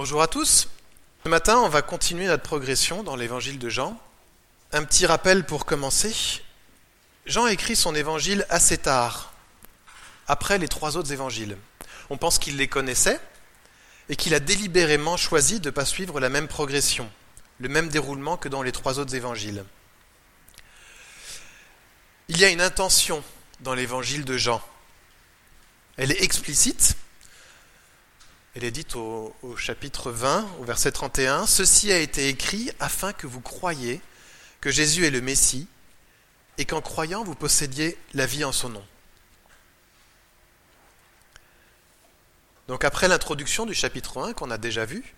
Bonjour à tous. Ce matin, on va continuer notre progression dans l'évangile de Jean. Un petit rappel pour commencer. Jean écrit son évangile assez tard, après les trois autres évangiles. On pense qu'il les connaissait et qu'il a délibérément choisi de ne pas suivre la même progression, le même déroulement que dans les trois autres évangiles. Il y a une intention dans l'évangile de Jean. Elle est explicite, elle est dite au, chapitre 20, au verset 31, Ceci a été écrit afin que vous croyiez que Jésus est le Messie, et qu'en croyant vous possédiez la vie en son nom. Donc après l'introduction du chapitre 1 qu'on a déjà vu,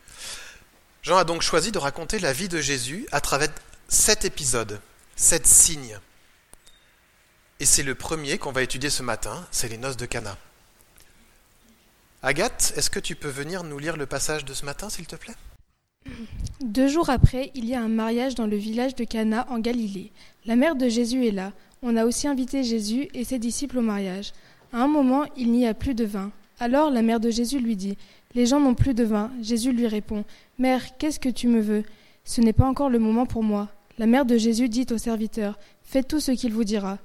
Jean a donc choisi de raconter la vie de Jésus à travers sept épisodes, sept signes. Et c'est le premier qu'on va étudier ce matin, c'est les noces de Cana. Agathe, est-ce que tu peux venir nous lire le passage de ce matin, s'il te plaît? Deux jours après, il y a un mariage dans le village de Cana en Galilée. La mère de Jésus est là. On a aussi invité Jésus et ses disciples au mariage. À un moment, il n'y a plus de vin. Alors la mère de Jésus lui dit Les gens n'ont plus de vin. Jésus lui répond Mère, qu'est-ce que tu me veux? Ce n'est pas encore le moment pour moi. La mère de Jésus dit au serviteur Faites tout ce qu'il vous dira.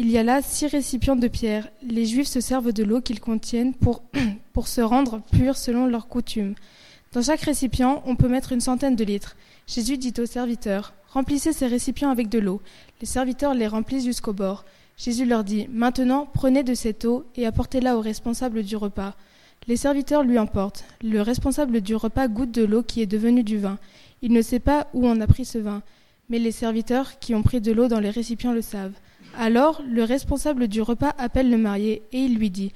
Il y a là six récipients de pierre. Les Juifs se servent de l'eau qu'ils contiennent pour, se rendre purs selon leurs coutumes. Dans chaque récipient, on peut mettre une centaine de litres. Jésus dit aux serviteurs Remplissez ces récipients avec de l'eau. Les serviteurs les remplissent jusqu'au bord. Jésus leur dit Maintenant, prenez de cette eau et apportez-la au responsable du repas. Les serviteurs lui emportent. Le responsable du repas goûte de l'eau qui est devenue du vin. Il ne sait pas où on a pris ce vin, mais les serviteurs qui ont pris de l'eau dans les récipients le savent. Alors le responsable du repas appelle le marié et il lui dit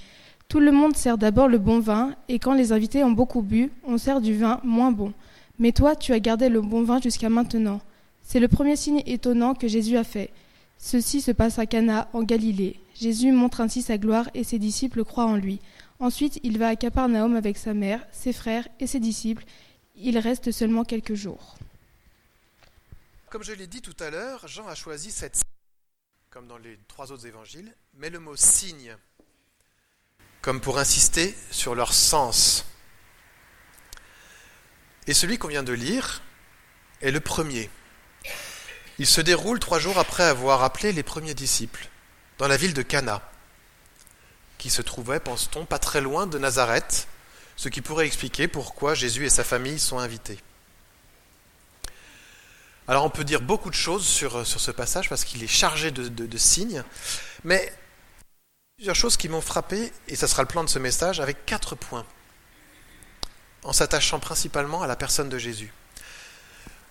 Tout le monde sert d'abord le bon vin, et quand les invités ont beaucoup bu, on sert du vin moins bon. Mais toi, tu as gardé le bon vin jusqu'à maintenant. C'est le premier signe étonnant que Jésus a fait. Ceci se passe à Cana, en Galilée. Jésus montre ainsi sa gloire et ses disciples croient en lui. Ensuite, il va à Capernaum avec sa mère, ses frères et ses disciples. Il reste seulement quelques jours. Comme je l'ai dit tout à l'heure, Jean a choisi cette comme dans les trois autres évangiles, mais le mot signe, comme pour insister sur leur sens. Et celui qu'on vient de lire est le premier. Il se déroule trois jours après avoir appelé les premiers disciples, dans la ville de Cana, qui se trouvait, pense-t-on, pas très loin de Nazareth, ce qui pourrait expliquer pourquoi Jésus et sa famille sont invités. Alors on peut dire beaucoup de choses sur, sur ce passage parce qu'il est chargé de, signes, mais plusieurs choses qui m'ont frappé, et ça sera le plan de ce message, avec quatre points, en s'attachant principalement à la personne de Jésus.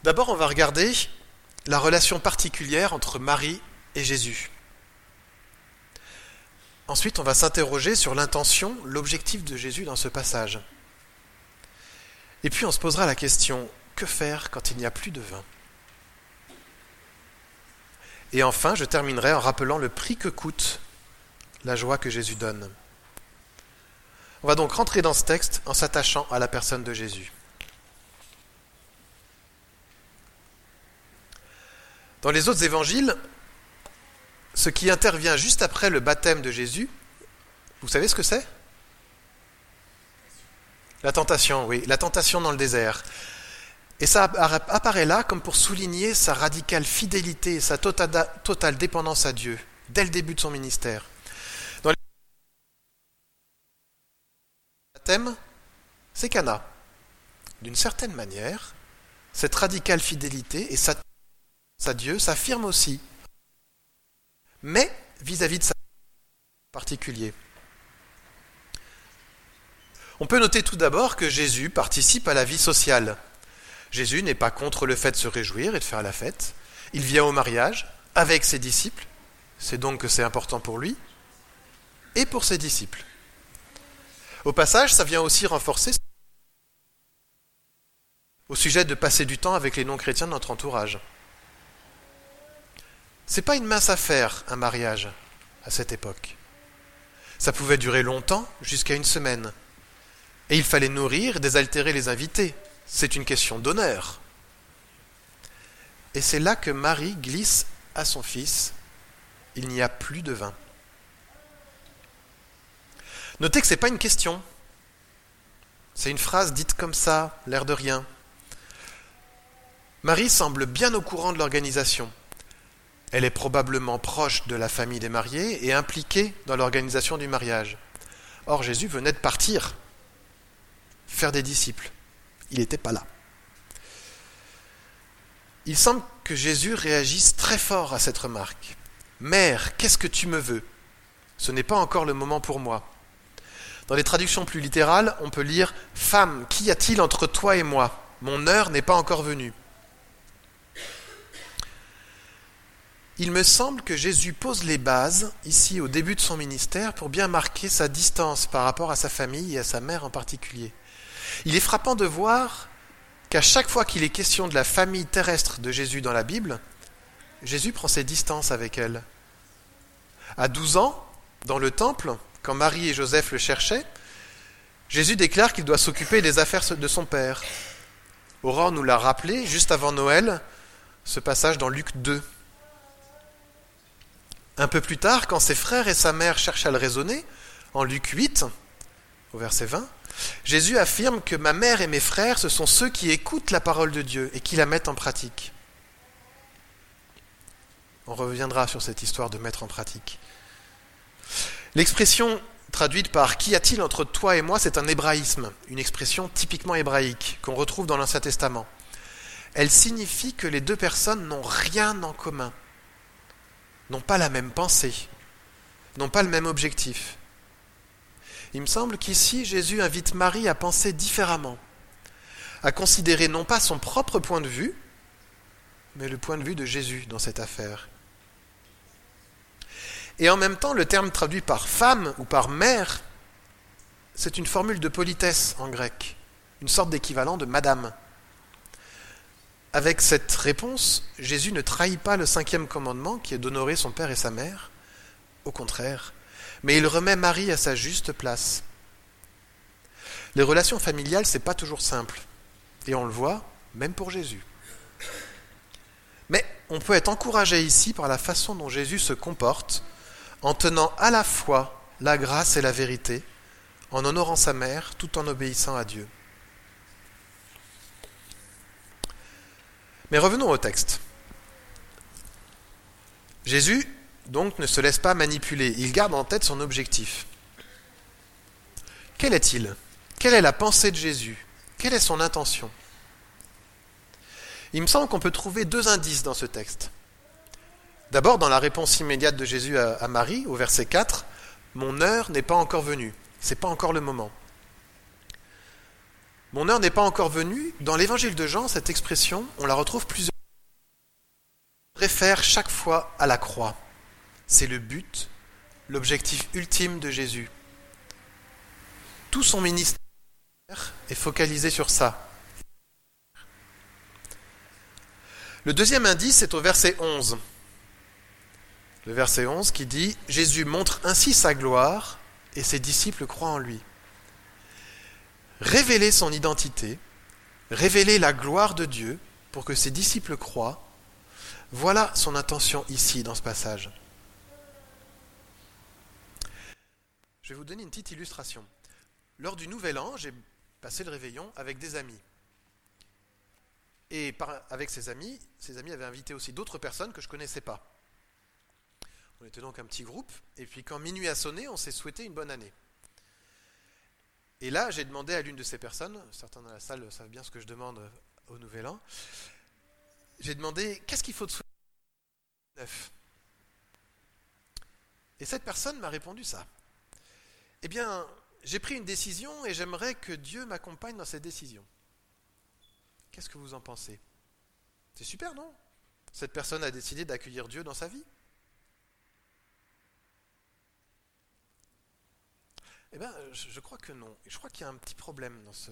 D'abord, on va regarder la relation particulière entre Marie et Jésus. Ensuite, on va s'interroger sur l'intention, l'objectif de Jésus dans ce passage. Et puis, on se posera la question, que faire quand il n'y a plus de vin? Et enfin, je terminerai en rappelant le prix que coûte la joie que Jésus donne. On va donc rentrer dans ce texte en s'attachant à la personne de Jésus. Dans les autres évangiles, ce qui intervient juste après le baptême de Jésus, vous savez ce que c'est? La tentation, oui, la tentation dans le désert. Et ça apparaît là comme pour souligner sa radicale fidélité et sa totale dépendance à Dieu, dès le début de son ministère. Dans le thème, c'est Cana. D'une certaine manière, cette radicale fidélité et sa à Dieu s'affirme aussi, mais vis-à-vis de sa particulier. On peut noter tout d'abord que Jésus participe à la vie sociale. Jésus n'est pas contre le fait de se réjouir et de faire la fête. Il vient au mariage avec ses disciples. C'est donc que c'est important pour lui et pour ses disciples. Au passage, ça vient aussi renforcer au sujet de passer du temps avec les non-chrétiens de notre entourage. C'est pas une mince affaire, un mariage, à cette époque. Ça pouvait durer longtemps, jusqu'à une semaine. Et il fallait nourrir désaltérer les invités, c'est une question d'honneur. Et c'est là que Marie glisse à son fils, il n'y a plus de vin. Notez que ce n'est pas une question. C'est une phrase dite comme ça, l'air de rien. Marie semble bien au courant de l'organisation. Elle est probablement proche de la famille des mariés et impliquée dans l'organisation du mariage. Or, Jésus venait de partir, faire des disciples. Il n'était pas là. Il semble que Jésus réagisse très fort à cette remarque. Mère, qu'est-ce que tu me veux? Ce n'est pas encore le moment pour moi. Dans les traductions plus littérales, on peut lire Femme, qu'y a-t-il entre toi et moi? Mon heure n'est pas encore venue. Il me semble que Jésus pose les bases, ici au début de son ministère, pour bien marquer sa distance par rapport à sa famille et à sa mère en particulier. Il est frappant de voir qu'à chaque fois qu'il est question de la famille terrestre de Jésus dans la Bible, Jésus prend ses distances avec elle. À 12 ans, dans le temple, quand Marie et Joseph le cherchaient, Jésus déclare qu'il doit s'occuper des affaires de son Père. Aurore nous l'a rappelé juste avant Noël, ce passage dans Luc 2. Un peu plus tard, quand ses frères et sa mère cherchent à le raisonner, en Luc 8, au verset 20, Jésus affirme que ma mère et mes frères, ce sont ceux qui écoutent la parole de Dieu et qui la mettent en pratique. On reviendra sur cette histoire de mettre en pratique. L'expression traduite par Qu'y a-t-il entre toi et moi? c'est un hébraïsme, une expression typiquement hébraïque qu'on retrouve dans l'Ancien Testament. Elle signifie que les deux personnes n'ont rien en commun n'ont pas la même pensée, n'ont pas le même objectif. Il me semble qu'ici, Jésus invite Marie à penser différemment, à considérer non pas son propre point de vue, mais le point de vue de Jésus dans cette affaire. Et en même temps, le terme traduit par femme ou par mère, c'est une formule de politesse en grec, une sorte d'équivalent de madame. Avec cette réponse, Jésus ne trahit pas le cinquième commandement qui est d'honorer son père et sa mère. Au contraire, mais il remet Marie à sa juste place. Les relations familiales, c'est pas toujours simple. Et on le voit, même pour Jésus. Mais on peut être encouragé ici par la façon dont Jésus se comporte, en tenant à la fois la grâce et la vérité, en honorant sa mère tout en obéissant à Dieu. Mais revenons au texte. Jésus, donc, ne se laisse pas manipuler, il garde en tête son objectif. Quel est-il? Quelle est la pensée de Jésus? Quelle est son intention? Il me semble qu'on peut trouver deux indices dans ce texte. D'abord, dans la réponse immédiate de Jésus à, Marie, au verset 4, Mon heure n'est pas encore venue, c'est pas encore le moment. Mon heure n'est pas encore venue. Dans l'évangile de Jean, cette expression, on la retrouve plusieurs réfère chaque fois à la croix. C'est le but, l'objectif ultime de Jésus. Tout son ministère est focalisé sur ça. Le deuxième indice est au verset 11. Le verset 11 qui dit Jésus montre ainsi sa gloire et ses disciples croient en lui révéler son identité, révéler la gloire de Dieu pour que ses disciples croient. Voilà son intention ici dans ce passage. Vais vous donner une petite illustration. Lors du Nouvel An, j'ai passé le réveillon avec des amis. Et avec ces amis, ces amis avaient invité aussi d'autres personnes que je ne connaissais pas. On était donc un petit groupe, et puis quand minuit a sonné, on s'est souhaité une bonne année. Et là, j'ai demandé à l'une de ces personnes, certains dans la salle savent bien ce que je demande au Nouvel An, j'ai demandé qu'est-ce qu'il faut de neuf Et cette personne m'a répondu ça. Eh bien, j'ai pris une décision et j'aimerais que Dieu m'accompagne dans cette décision. Qu'est-ce que vous en pensez? C'est super, non? Cette personne a décidé d'accueillir Dieu dans sa vie. Eh bien, je crois que non. Je crois qu'il y a un petit problème dans, ce,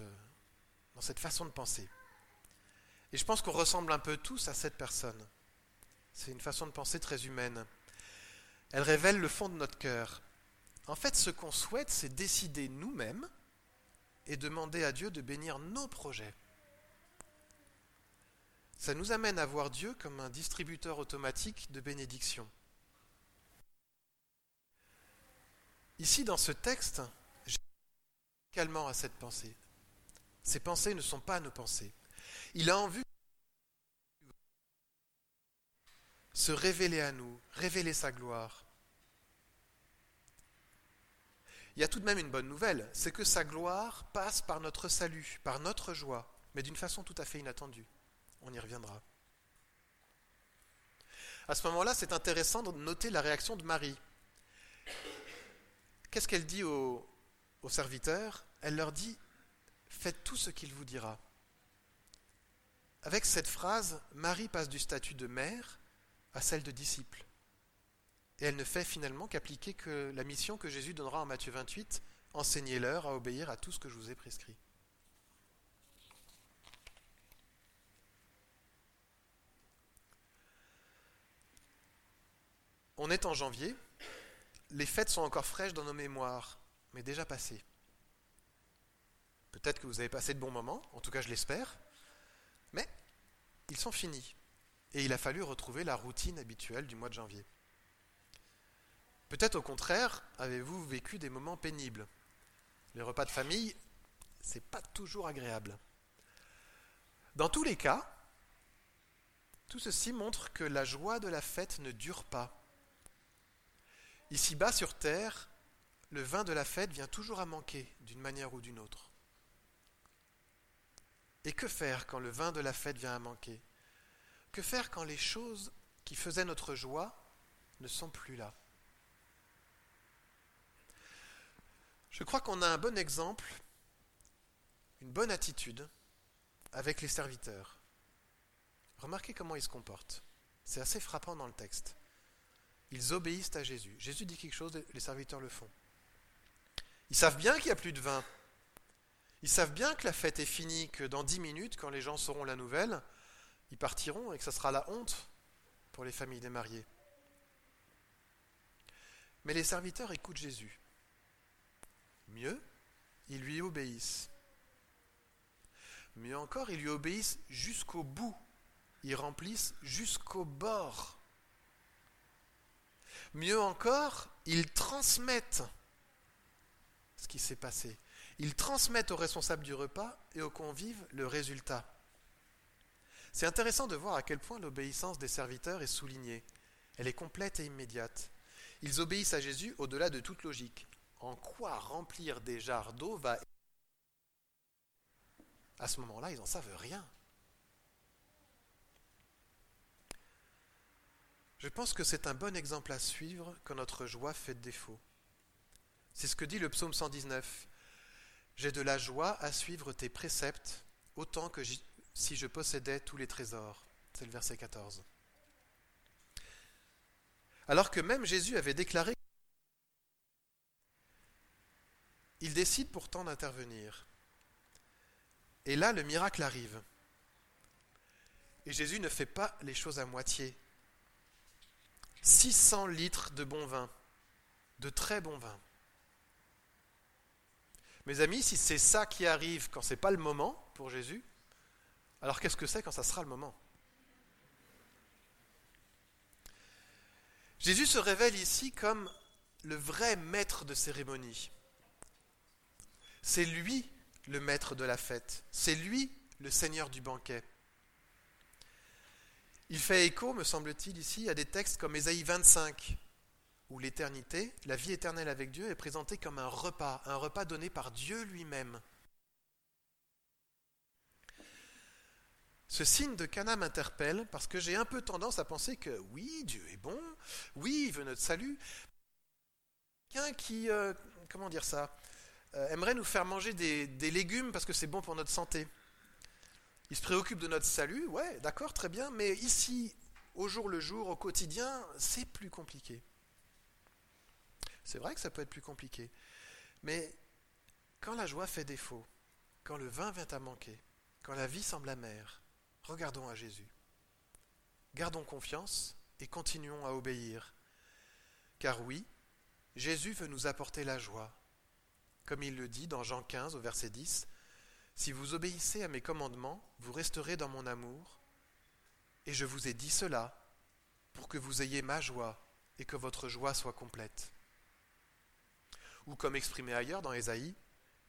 dans cette façon de penser. Et je pense qu'on ressemble un peu tous à cette personne. C'est une façon de penser très humaine. Elle révèle le fond de notre cœur. En fait, ce qu'on souhaite, c'est décider nous-mêmes et demander à Dieu de bénir nos projets. Ça nous amène à voir Dieu comme un distributeur automatique de bénédictions. Ici, dans ce texte, également à cette pensée. Ses pensées ne sont pas nos pensées. Il a en vue se révéler à nous, révéler sa gloire. Il y a tout de même une bonne nouvelle, c'est que sa gloire passe par notre salut, par notre joie, mais d'une façon tout à fait inattendue. On y reviendra. À ce moment-là, c'est intéressant de noter la réaction de Marie. Qu'est-ce qu'elle dit aux, serviteurs Elle leur dit Faites tout ce qu'il vous dira. Avec cette phrase, Marie passe du statut de mère à celle de disciple. Et elle ne fait finalement qu'appliquer que la mission que Jésus donnera en Matthieu 28, enseignez-leur à obéir à tout ce que je vous ai prescrit. On est en janvier, les fêtes sont encore fraîches dans nos mémoires, mais déjà passées. Peut-être que vous avez passé de bons moments, en tout cas je l'espère, mais ils sont finis. Et il a fallu retrouver la routine habituelle du mois de janvier. Peut-être au contraire, avez-vous vécu des moments pénibles? Les repas de famille, c'est pas toujours agréable. Dans tous les cas, tout ceci montre que la joie de la fête ne dure pas. Ici-bas sur terre, le vin de la fête vient toujours à manquer d'une manière ou d'une autre. Et que faire quand le vin de la fête vient à manquer? Que faire quand les choses qui faisaient notre joie ne sont plus là? Je crois qu'on a un bon exemple, une bonne attitude avec les serviteurs. Remarquez comment ils se comportent. C'est assez frappant dans le texte. Ils obéissent à Jésus. Jésus dit quelque chose, les serviteurs le font. Ils savent bien qu'il n'y a plus de vin. Ils savent bien que la fête est finie, que dans dix minutes, quand les gens sauront la nouvelle, ils partiront et que ce sera la honte pour les familles des mariés. Mais les serviteurs écoutent Jésus. Mieux, ils lui obéissent. Mieux encore, ils lui obéissent jusqu'au bout. Ils remplissent jusqu'au bord Mieux encore, ils transmettent ce qui s'est passé. Ils transmettent aux responsables du repas et aux convives le résultat. C'est intéressant de voir à quel point l'obéissance des serviteurs est soulignée. Elle est complète et immédiate. Ils obéissent à Jésus au-delà de toute logique. En quoi remplir des jarres d'eau va... À ce moment-là, ils n'en savent rien. Je pense que c'est un bon exemple à suivre quand notre joie fait défaut. C'est ce que dit le psaume 119. J'ai de la joie à suivre tes préceptes, autant que si je possédais tous les trésors. C'est le verset 14. Alors que même Jésus avait déclaré il décide pourtant d'intervenir. Et là, le miracle arrive. Et Jésus ne fait pas les choses à moitié. 600 litres de bon vin, de très bon vin. Mes amis, si c'est ça qui arrive quand ce n'est pas le moment pour Jésus, alors qu'est-ce que c'est quand ça sera le moment? Jésus se révèle ici comme le vrai maître de cérémonie. C'est lui le maître de la fête, c'est lui le seigneur du banquet. Il fait écho, me semble-t-il, ici à des textes comme Ésaïe 25, où l'éternité, la vie éternelle avec Dieu, est présentée comme un repas, un repas donné par Dieu lui-même. Ce signe de Cana m'interpelle parce que j'ai un peu tendance à penser que oui, Dieu est bon, oui, il veut notre salut. Quelqu'un qui, euh, comment dire ça, aimerait nous faire manger des légumes parce que c'est bon pour notre santé. Il se préoccupe de notre salut, ouais, d'accord, très bien, mais ici, au jour le jour, au quotidien, c'est plus compliqué. C'est vrai que ça peut être plus compliqué. Mais quand la joie fait défaut, quand le vin vient à manquer, quand la vie semble amère, regardons à Jésus. Gardons confiance et continuons à obéir. Car oui, Jésus veut nous apporter la joie. Comme il le dit dans Jean 15 au verset 10, si vous obéissez à mes commandements, vous resterez dans mon amour, et je vous ai dit cela pour que vous ayez ma joie et que votre joie soit complète. Ou comme exprimé ailleurs dans Ésaïe,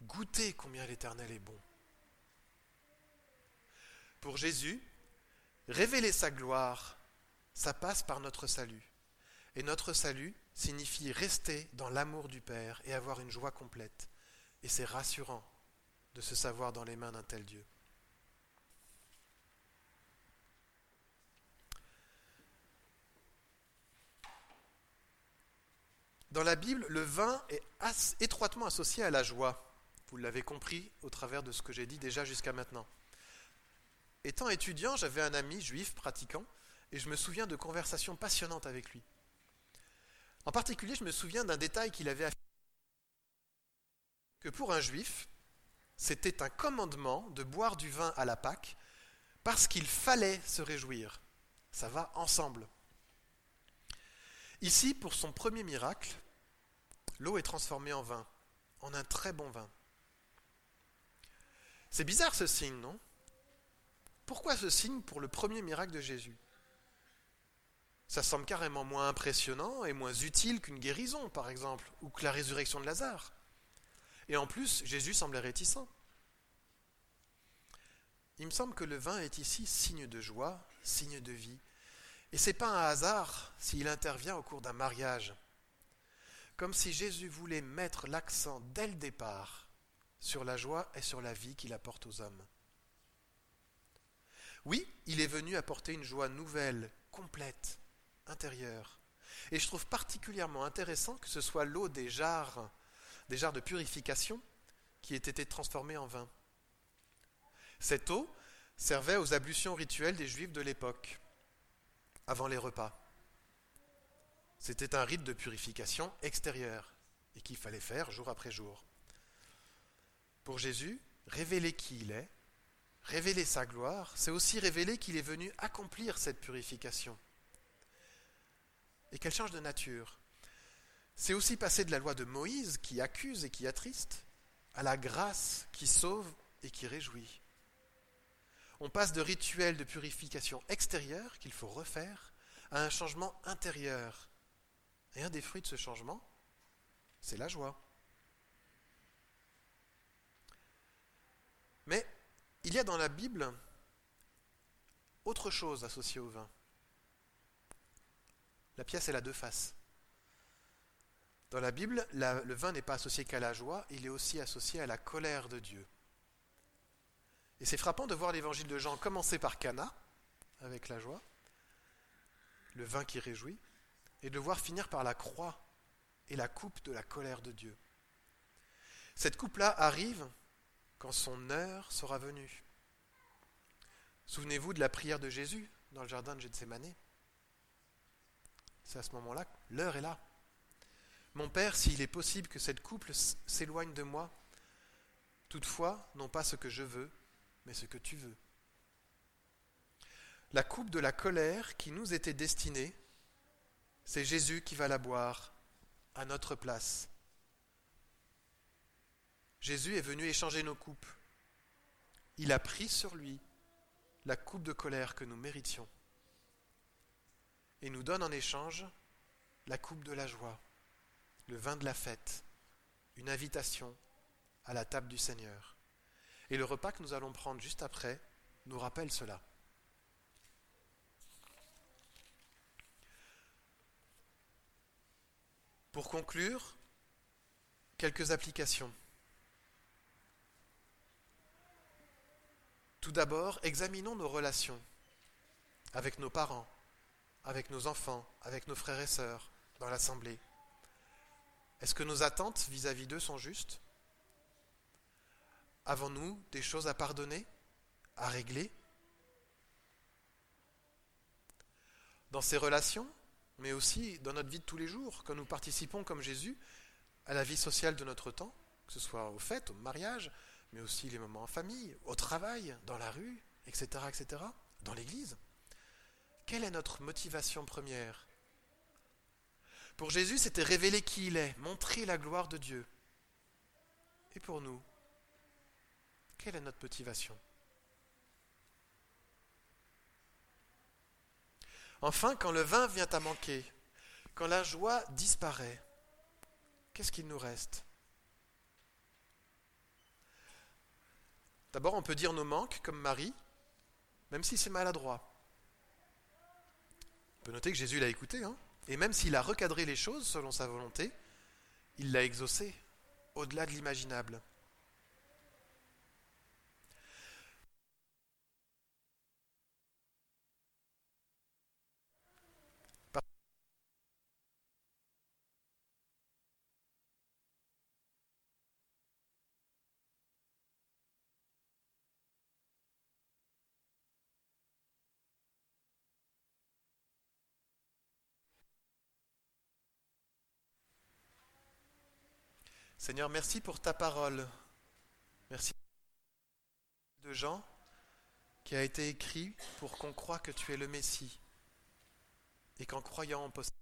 goûtez combien l'Éternel est bon. Pour Jésus, révéler sa gloire, ça passe par notre salut. Et notre salut signifie rester dans l'amour du Père et avoir une joie complète. Et c'est rassurant de se savoir dans les mains d'un tel Dieu. Dans la Bible, le vin est étroitement associé à la joie. Vous l'avez compris au travers de ce que j'ai dit déjà jusqu'à maintenant. Étant étudiant, j'avais un ami juif pratiquant et je me souviens de conversations passionnantes avec lui. En particulier, je me souviens d'un détail qu'il avait affirmé que pour un juif, c'était un commandement de boire du vin à la Pâque parce qu'il fallait se réjouir. Ça va ensemble. Ici, pour son premier miracle, l'eau est transformée en vin, en un très bon vin. C'est bizarre ce signe, non? Pourquoi ce signe pour le premier miracle de Jésus? Ça semble carrément moins impressionnant et moins utile qu'une guérison, par exemple, ou que la résurrection de Lazare. Et en plus, Jésus semblait réticent. Il me semble que le vin est ici signe de joie, signe de vie, et ce n'est pas un hasard s'il intervient au cours d'un mariage. Comme si Jésus voulait mettre l'accent dès le départ sur la joie et sur la vie qu'il apporte aux hommes. Oui, il est venu apporter une joie nouvelle, complète, intérieure. Et je trouve particulièrement intéressant que ce soit l'eau des jarres, des jarres de purification, qui ait été transformée en vin. Cette eau servait aux ablutions rituelles des Juifs de l'époque avant les repas. C'était un rite de purification extérieure et qu'il fallait faire jour après jour. Pour Jésus, révéler qui il est, révéler sa gloire, c'est aussi révéler qu'il est venu accomplir cette purification et qu'elle change de nature. C'est aussi passer de la loi de Moïse qui accuse et qui attriste à la grâce qui sauve et qui réjouit. On passe de rituels de purification extérieure qu'il faut refaire à un changement intérieur. Et un des fruits de ce changement, c'est la joie. Mais il y a dans la Bible autre chose associée au vin. La pièce, elle a deux faces. Dans la Bible, le vin n'est pas associé qu'à la joie, il est aussi associé à la colère de Dieu. Et c'est frappant de voir l'évangile de Jean commencer par Cana, avec la joie, le vin qui réjouit, et de le voir finir par la croix et la coupe de la colère de Dieu. Cette coupe-là arrive quand son heure sera venue. Souvenez-vous de la prière de Jésus dans le jardin de Gethsemane. C'est à ce moment-là, l'heure est là. Mon Père, s'il est possible que cette couple s'éloigne de moi, toutefois, non pas ce que je veux, mais ce que tu veux. La coupe de la colère qui nous était destinée, c'est Jésus qui va la boire à notre place. Jésus est venu échanger nos coupes. Il a pris sur lui la coupe de colère que nous méritions et nous donne en échange la coupe de la joie, le vin de la fête, une invitation à la table du Seigneur. Et le repas que nous allons prendre juste après nous rappelle cela. Pour conclure, quelques applications. Tout d'abord, examinons nos relations avec nos parents, avec nos enfants, avec nos frères et sœurs dans l'Assemblée. Est-ce que nos attentes vis-à-vis d'eux sont justes? Avons-nous des choses à pardonner, à régler? Dans ces relations, mais aussi dans notre vie de tous les jours, quand nous participons comme Jésus à la vie sociale de notre temps, que ce soit aux fêtes, au mariage, mais aussi les moments en famille, au travail, dans la rue, etc., etc., dans l'Église. Quelle est notre motivation première? Pour Jésus, c'était révéler qui il est, montrer la gloire de Dieu. Et pour nous, quelle est notre motivation? Enfin, quand le vin vient à manquer, quand la joie disparaît, qu'est-ce qu'il nous reste? D'abord, on peut dire nos manques, comme Marie, même si c'est maladroit. On peut noter que Jésus l'a écouté, hein et même s'il a recadré les choses selon sa volonté, il l'a exaucé au-delà de l'imaginable. Seigneur, merci pour ta parole. Merci de Jean qui a été écrit pour qu'on croie que tu es le Messie et qu'en croyant on possède.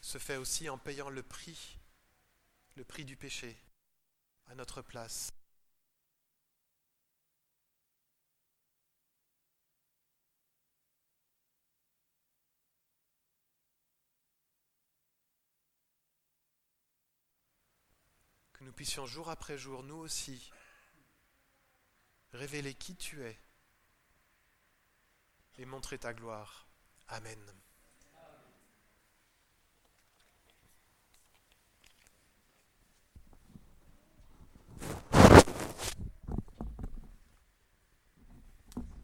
se fait aussi en payant le prix, le prix du péché à notre place. nous puissions jour après jour, nous aussi, révéler qui tu es et montrer ta gloire. Amen.